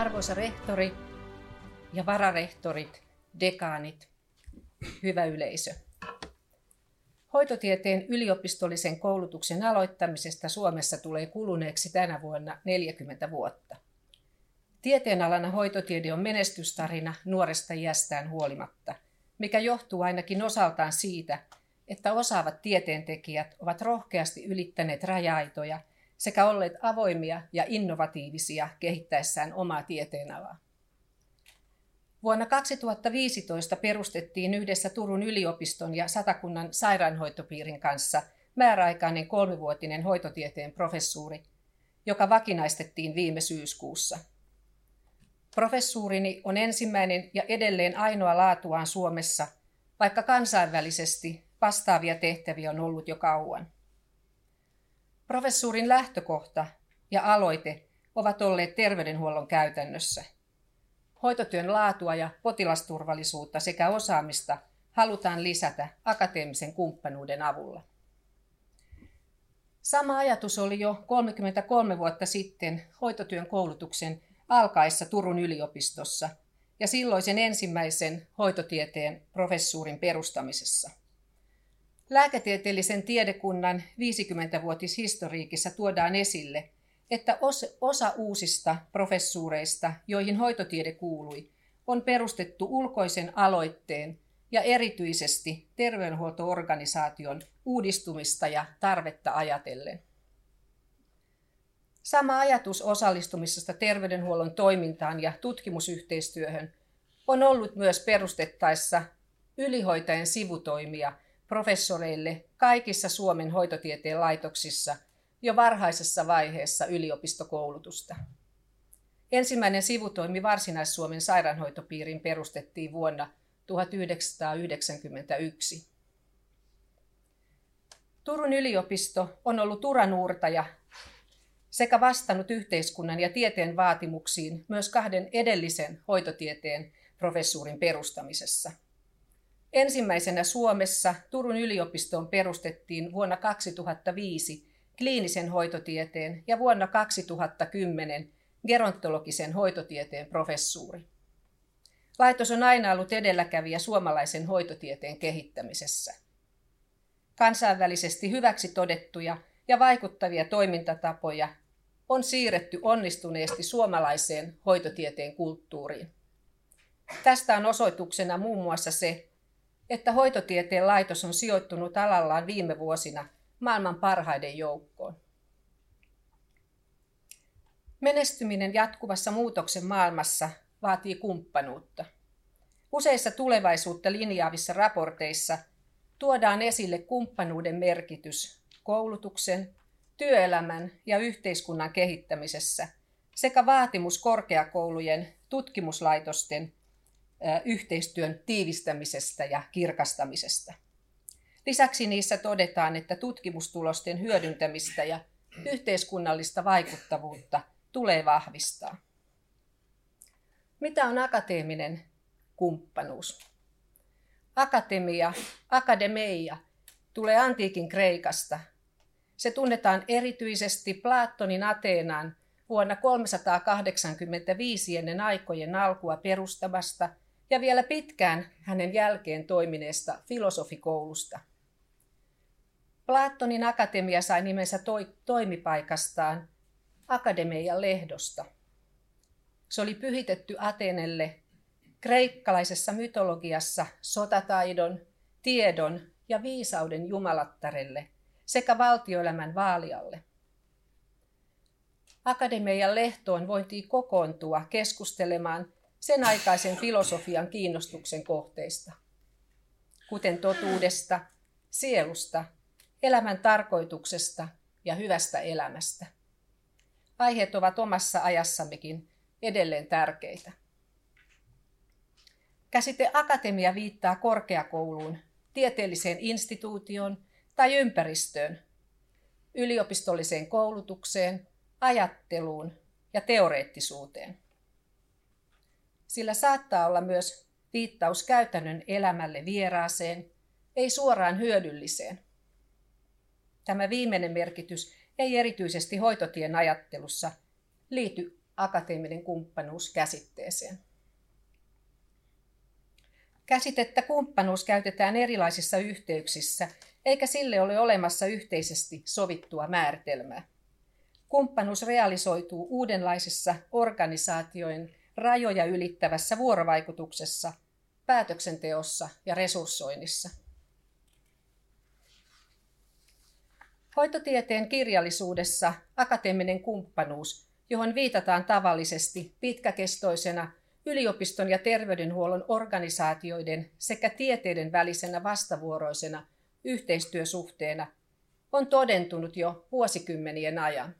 Arvoisa rehtori ja vararehtorit, dekaanit, hyvä yleisö. Hoitotieteen yliopistollisen koulutuksen aloittamisesta Suomessa tulee kuluneeksi tänä vuonna 40 vuotta. Tieteenalana hoitotiede on menestystarina nuoresta iästään huolimatta, mikä johtuu ainakin osaltaan siitä, että osaavat tieteentekijät ovat rohkeasti ylittäneet rajaitoja sekä olleet avoimia ja innovatiivisia kehittäessään omaa tieteenalaa. Vuonna 2015 perustettiin yhdessä Turun yliopiston ja Satakunnan sairaanhoitopiirin kanssa määräaikainen kolmivuotinen hoitotieteen professuuri, joka vakinaistettiin viime syyskuussa. Professuurini on ensimmäinen ja edelleen ainoa laatuaan Suomessa, vaikka kansainvälisesti vastaavia tehtäviä on ollut jo kauan. Professuurin lähtökohta ja aloite ovat olleet terveydenhuollon käytännössä. Hoitotyön laatua ja potilasturvallisuutta sekä osaamista halutaan lisätä akateemisen kumppanuuden avulla. Sama ajatus oli jo 33 vuotta sitten hoitotyön koulutuksen alkaessa Turun yliopistossa ja silloisen ensimmäisen hoitotieteen professuurin perustamisessa. Lääketieteellisen tiedekunnan 50-vuotishistoriikissa tuodaan esille, että osa uusista professuureista, joihin hoitotiede kuului, on perustettu ulkoisen aloitteen ja erityisesti terveydenhuoltoorganisaation uudistumista ja tarvetta ajatellen. Sama ajatus osallistumisesta terveydenhuollon toimintaan ja tutkimusyhteistyöhön on ollut myös perustettaessa ylihoitajan sivutoimia professoreille kaikissa Suomen hoitotieteen laitoksissa jo varhaisessa vaiheessa yliopistokoulutusta. Ensimmäinen sivutoimi Varsinais-Suomen sairaanhoitopiirin perustettiin vuonna 1991. Turun yliopisto on ollut uranuurtaja sekä vastannut yhteiskunnan ja tieteen vaatimuksiin myös kahden edellisen hoitotieteen professuurin perustamisessa. Ensimmäisenä Suomessa Turun yliopistoon perustettiin vuonna 2005 kliinisen hoitotieteen ja vuonna 2010 gerontologisen hoitotieteen professuuri. Laitos on aina ollut edelläkävijä suomalaisen hoitotieteen kehittämisessä. Kansainvälisesti hyväksi todettuja ja vaikuttavia toimintatapoja on siirretty onnistuneesti suomalaiseen hoitotieteen kulttuuriin. Tästä on osoituksena muun muassa se, että hoitotieteen laitos on sijoittunut alallaan viime vuosina maailman parhaiden joukkoon. Menestyminen jatkuvassa muutoksen maailmassa vaatii kumppanuutta. Useissa tulevaisuutta linjaavissa raporteissa tuodaan esille kumppanuuden merkitys koulutuksen, työelämän ja yhteiskunnan kehittämisessä sekä vaatimus korkeakoulujen, tutkimuslaitosten yhteistyön tiivistämisestä ja kirkastamisesta. Lisäksi niissä todetaan, että tutkimustulosten hyödyntämistä ja yhteiskunnallista vaikuttavuutta tulee vahvistaa. Mitä on akateeminen kumppanuus? Akatemia, akademeia, tulee antiikin Kreikasta. Se tunnetaan erityisesti Platonin Ateenaan vuonna 385 ennen aikojen alkua perustamasta ja vielä pitkään hänen jälkeen toimineesta filosofikoulusta. Platonin akatemia sai nimensä toi- toimipaikastaan Akademian lehdosta. Se oli pyhitetty Atenelle kreikkalaisessa mytologiassa sotataidon, tiedon ja viisauden jumalattarelle sekä valtioelämän vaalialle. Akademian lehtoon voitiin kokoontua keskustelemaan sen aikaisen filosofian kiinnostuksen kohteista, kuten totuudesta, sielusta, elämän tarkoituksesta ja hyvästä elämästä. Aiheet ovat omassa ajassammekin edelleen tärkeitä. Käsite akatemia viittaa korkeakouluun, tieteelliseen instituutioon tai ympäristöön, yliopistolliseen koulutukseen, ajatteluun ja teoreettisuuteen. Sillä saattaa olla myös viittaus käytännön elämälle vieraaseen, ei suoraan hyödylliseen. Tämä viimeinen merkitys ei erityisesti hoitotien ajattelussa liity akateeminen kumppanuus käsitteeseen. Käsitettä kumppanuus käytetään erilaisissa yhteyksissä, eikä sille ole olemassa yhteisesti sovittua määritelmää. Kumppanuus realisoituu uudenlaisessa organisaatioin rajoja ylittävässä vuorovaikutuksessa, päätöksenteossa ja resurssoinnissa. Hoitotieteen kirjallisuudessa akateeminen kumppanuus, johon viitataan tavallisesti pitkäkestoisena yliopiston ja terveydenhuollon organisaatioiden sekä tieteiden välisenä vastavuoroisena yhteistyösuhteena, on todentunut jo vuosikymmenien ajan.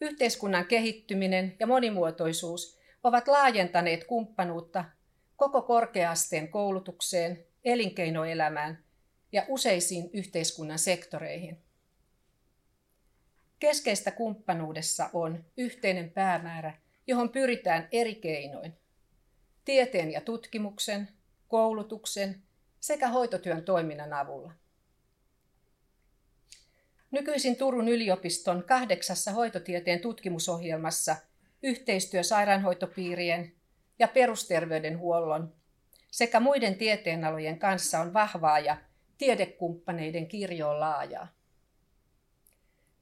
Yhteiskunnan kehittyminen ja monimuotoisuus ovat laajentaneet kumppanuutta koko korkeasteen koulutukseen, elinkeinoelämään ja useisiin yhteiskunnan sektoreihin. Keskeistä kumppanuudessa on yhteinen päämäärä, johon pyritään eri keinoin. Tieteen ja tutkimuksen, koulutuksen sekä hoitotyön toiminnan avulla. Nykyisin Turun yliopiston kahdeksassa hoitotieteen tutkimusohjelmassa yhteistyö sairaanhoitopiirien ja perusterveydenhuollon sekä muiden tieteenalojen kanssa on vahvaa ja tiedekumppaneiden kirjo on laajaa.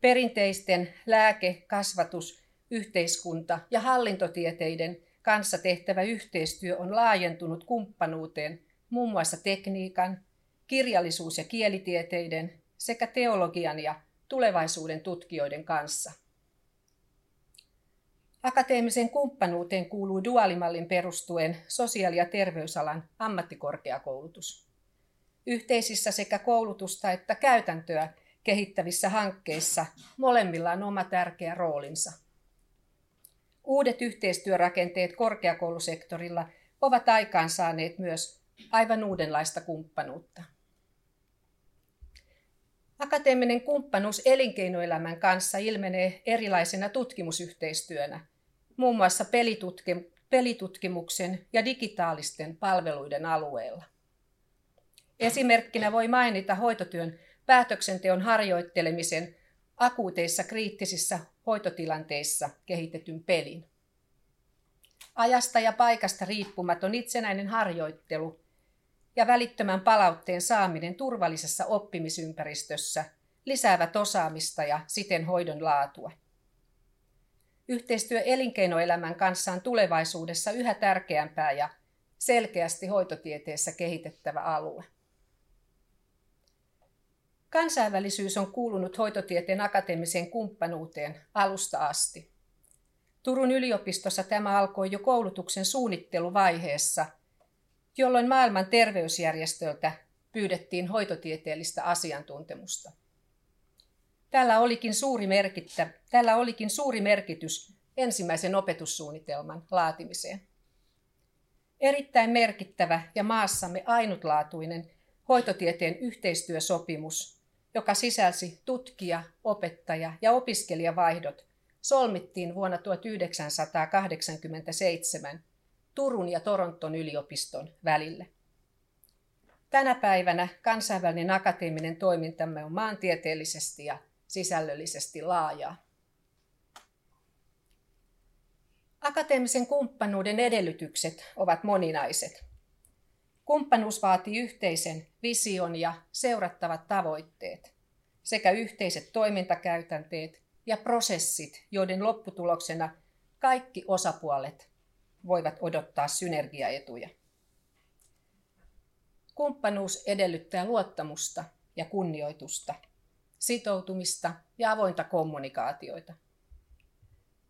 Perinteisten lääke-, kasvatus-, yhteiskunta- ja hallintotieteiden kanssa tehtävä yhteistyö on laajentunut kumppanuuteen muun muassa tekniikan, kirjallisuus- ja kielitieteiden sekä teologian ja tulevaisuuden tutkijoiden kanssa. Akateemisen kumppanuuteen kuuluu duaalimallin perustuen sosiaali- ja terveysalan ammattikorkeakoulutus. Yhteisissä sekä koulutusta että käytäntöä kehittävissä hankkeissa molemmilla on oma tärkeä roolinsa. Uudet yhteistyörakenteet korkeakoulusektorilla ovat aikaansaaneet myös aivan uudenlaista kumppanuutta. Akateeminen kumppanuus elinkeinoelämän kanssa ilmenee erilaisena tutkimusyhteistyönä, muun muassa pelitutkimuksen ja digitaalisten palveluiden alueella. Esimerkkinä voi mainita hoitotyön päätöksenteon harjoittelemisen akuuteissa kriittisissä hoitotilanteissa kehitetyn pelin. Ajasta ja paikasta riippumaton itsenäinen harjoittelu ja välittömän palautteen saaminen turvallisessa oppimisympäristössä lisäävät osaamista ja siten hoidon laatua. Yhteistyö elinkeinoelämän kanssa on tulevaisuudessa yhä tärkeämpää ja selkeästi hoitotieteessä kehitettävä alue. Kansainvälisyys on kuulunut hoitotieteen akateemiseen kumppanuuteen alusta asti. Turun yliopistossa tämä alkoi jo koulutuksen suunnitteluvaiheessa, jolloin maailman terveysjärjestöltä pyydettiin hoitotieteellistä asiantuntemusta. Tällä olikin, suuri merkittä, tällä olikin suuri merkitys ensimmäisen opetussuunnitelman laatimiseen. Erittäin merkittävä ja maassamme ainutlaatuinen hoitotieteen yhteistyösopimus joka sisälsi tutkija, opettaja ja opiskelijavaihdot, solmittiin vuonna 1987 Turun ja Toronton yliopiston välille. Tänä päivänä kansainvälinen akateeminen toimintamme on maantieteellisesti ja sisällöllisesti laajaa. Akateemisen kumppanuuden edellytykset ovat moninaiset. Kumppanuus vaatii yhteisen vision ja seurattavat tavoitteet sekä yhteiset toimintakäytänteet ja prosessit, joiden lopputuloksena kaikki osapuolet voivat odottaa synergiaetuja. Kumppanuus edellyttää luottamusta ja kunnioitusta, sitoutumista ja avointa kommunikaatioita.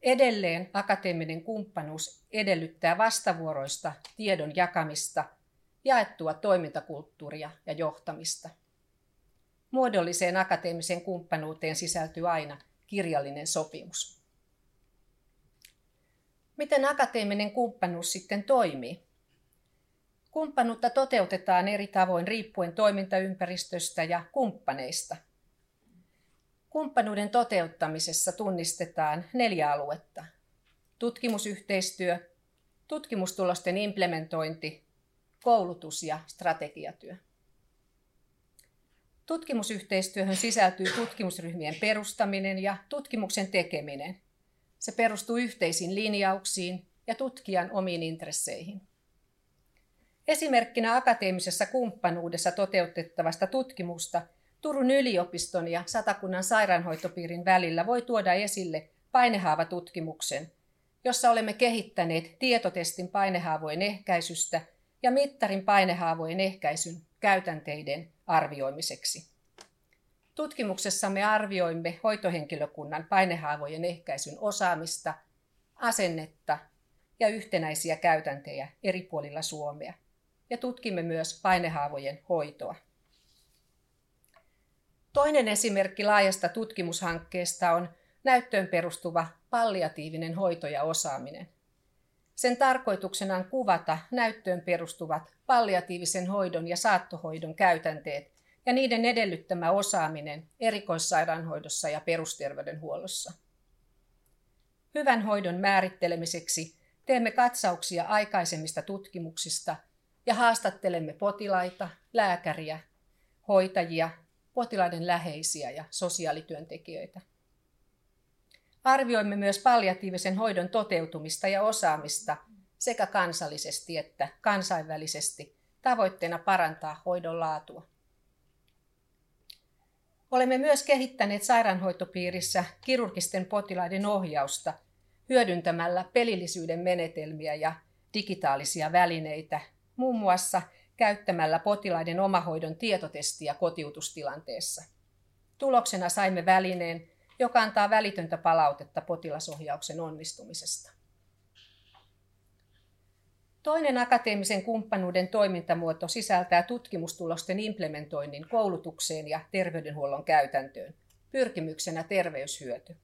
Edelleen akateeminen kumppanuus edellyttää vastavuoroista tiedon jakamista – jaettua toimintakulttuuria ja johtamista. Muodolliseen akateemiseen kumppanuuteen sisältyy aina kirjallinen sopimus. Miten akateeminen kumppanuus sitten toimii? Kumppanuutta toteutetaan eri tavoin riippuen toimintaympäristöstä ja kumppaneista. Kumppanuuden toteuttamisessa tunnistetaan neljä aluetta. Tutkimusyhteistyö, tutkimustulosten implementointi, koulutus ja strategiatyö. Tutkimusyhteistyöhön sisältyy tutkimusryhmien perustaminen ja tutkimuksen tekeminen, Se perustuu yhteisiin linjauksiin ja tutkijan omiin intresseihin. Esimerkkinä akateemisessa kumppanuudessa toteutettavasta tutkimusta Turun yliopiston ja Satakunnan sairaanhoitopiirin välillä voi tuoda esille painehaavatutkimuksen, jossa olemme kehittäneet tietotestin painehaavojen ehkäisystä ja mittarin painehaavojen ehkäisyn käytänteiden arvioimiseksi. Tutkimuksessamme arvioimme hoitohenkilökunnan painehaavojen ehkäisyn osaamista, asennetta ja yhtenäisiä käytäntejä eri puolilla Suomea. Ja tutkimme myös painehaavojen hoitoa. Toinen esimerkki laajasta tutkimushankkeesta on näyttöön perustuva palliatiivinen hoito ja osaaminen. Sen tarkoituksena on kuvata näyttöön perustuvat palliatiivisen hoidon ja saattohoidon käytänteet ja niiden edellyttämä osaaminen erikoissairaanhoidossa ja perusterveydenhuollossa. Hyvän hoidon määrittelemiseksi teemme katsauksia aikaisemmista tutkimuksista ja haastattelemme potilaita, lääkäriä, hoitajia, potilaiden läheisiä ja sosiaalityöntekijöitä. Arvioimme myös palliatiivisen hoidon toteutumista ja osaamista sekä kansallisesti että kansainvälisesti tavoitteena parantaa hoidon laatua. Olemme myös kehittäneet sairaanhoitopiirissä kirurgisten potilaiden ohjausta hyödyntämällä pelillisyyden menetelmiä ja digitaalisia välineitä, muun muassa käyttämällä potilaiden omahoidon tietotestiä kotiutustilanteessa. Tuloksena saimme välineen, joka antaa välitöntä palautetta potilasohjauksen onnistumisesta. Toinen akateemisen kumppanuuden toimintamuoto sisältää tutkimustulosten implementoinnin koulutukseen ja terveydenhuollon käytäntöön, pyrkimyksenä terveyshyöty.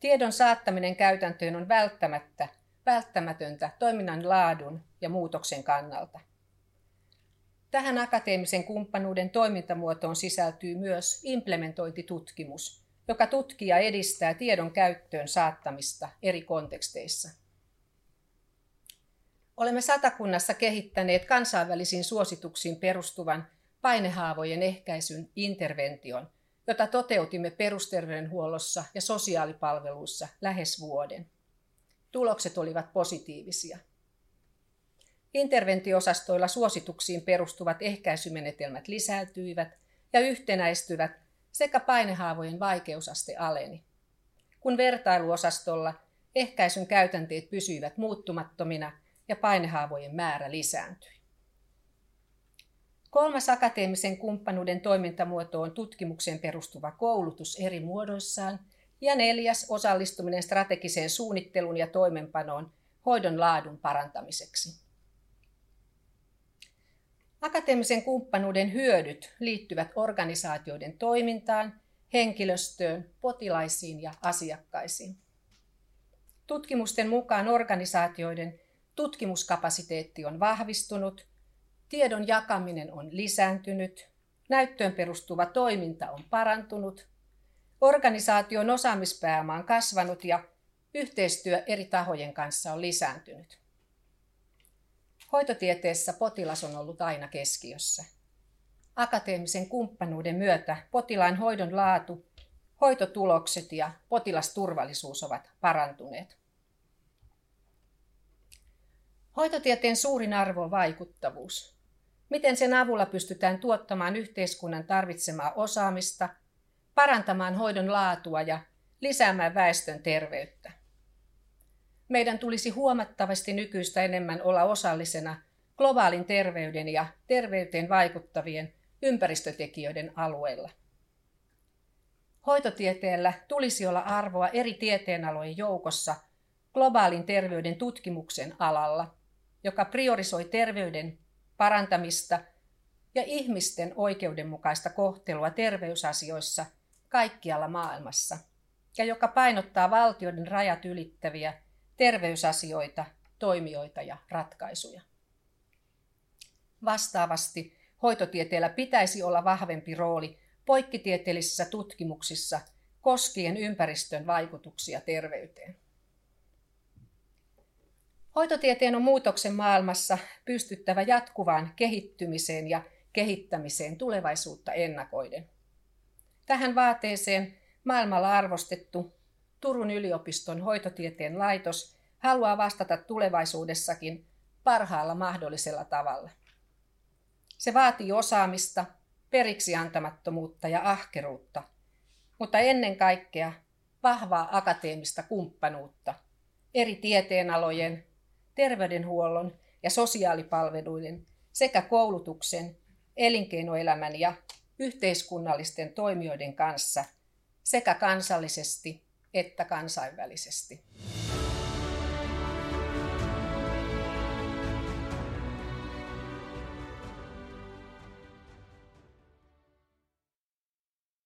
Tiedon saattaminen käytäntöön on välttämättä, välttämätöntä toiminnan laadun ja muutoksen kannalta. Tähän akateemisen kumppanuuden toimintamuotoon sisältyy myös implementointitutkimus, joka tutkii ja edistää tiedon käyttöön saattamista eri konteksteissa. Olemme satakunnassa kehittäneet kansainvälisiin suosituksiin perustuvan painehaavojen ehkäisyn intervention, jota toteutimme perusterveydenhuollossa ja sosiaalipalveluissa lähes vuoden. Tulokset olivat positiivisia. Interventiosastoilla suosituksiin perustuvat ehkäisymenetelmät lisääntyivät ja yhtenäistyvät sekä painehaavojen vaikeusaste aleni. Kun vertailuosastolla ehkäisyn käytänteet pysyivät muuttumattomina ja painehaavojen määrä lisääntyi. Kolmas akateemisen kumppanuuden toimintamuoto on tutkimukseen perustuva koulutus eri muodoissaan ja neljäs osallistuminen strategiseen suunnitteluun ja toimenpanoon hoidon laadun parantamiseksi. Akateemisen kumppanuuden hyödyt liittyvät organisaatioiden toimintaan, henkilöstöön, potilaisiin ja asiakkaisiin. Tutkimusten mukaan organisaatioiden tutkimuskapasiteetti on vahvistunut, tiedon jakaminen on lisääntynyt, näyttöön perustuva toiminta on parantunut, organisaation osaamispääoma on kasvanut ja yhteistyö eri tahojen kanssa on lisääntynyt. Hoitotieteessä potilas on ollut aina keskiössä. Akateemisen kumppanuuden myötä potilaan hoidon laatu, hoitotulokset ja potilasturvallisuus ovat parantuneet. Hoitotieteen suurin arvo on vaikuttavuus. Miten sen avulla pystytään tuottamaan yhteiskunnan tarvitsemaa osaamista, parantamaan hoidon laatua ja lisäämään väestön terveyttä meidän tulisi huomattavasti nykyistä enemmän olla osallisena globaalin terveyden ja terveyteen vaikuttavien ympäristötekijöiden alueella. Hoitotieteellä tulisi olla arvoa eri tieteenalojen joukossa globaalin terveyden tutkimuksen alalla, joka priorisoi terveyden parantamista ja ihmisten oikeudenmukaista kohtelua terveysasioissa kaikkialla maailmassa, ja joka painottaa valtioiden rajat ylittäviä terveysasioita, toimijoita ja ratkaisuja. Vastaavasti hoitotieteellä pitäisi olla vahvempi rooli poikkitieteellisissä tutkimuksissa koskien ympäristön vaikutuksia terveyteen. Hoitotieteen on muutoksen maailmassa pystyttävä jatkuvaan kehittymiseen ja kehittämiseen tulevaisuutta ennakoiden. Tähän vaateeseen maailmalla arvostettu Turun yliopiston hoitotieteen laitos haluaa vastata tulevaisuudessakin parhaalla mahdollisella tavalla. Se vaatii osaamista, periksi antamattomuutta ja ahkeruutta, mutta ennen kaikkea vahvaa akateemista kumppanuutta eri tieteenalojen, terveydenhuollon ja sosiaalipalveluiden sekä koulutuksen, elinkeinoelämän ja yhteiskunnallisten toimijoiden kanssa sekä kansallisesti että kansainvälisesti.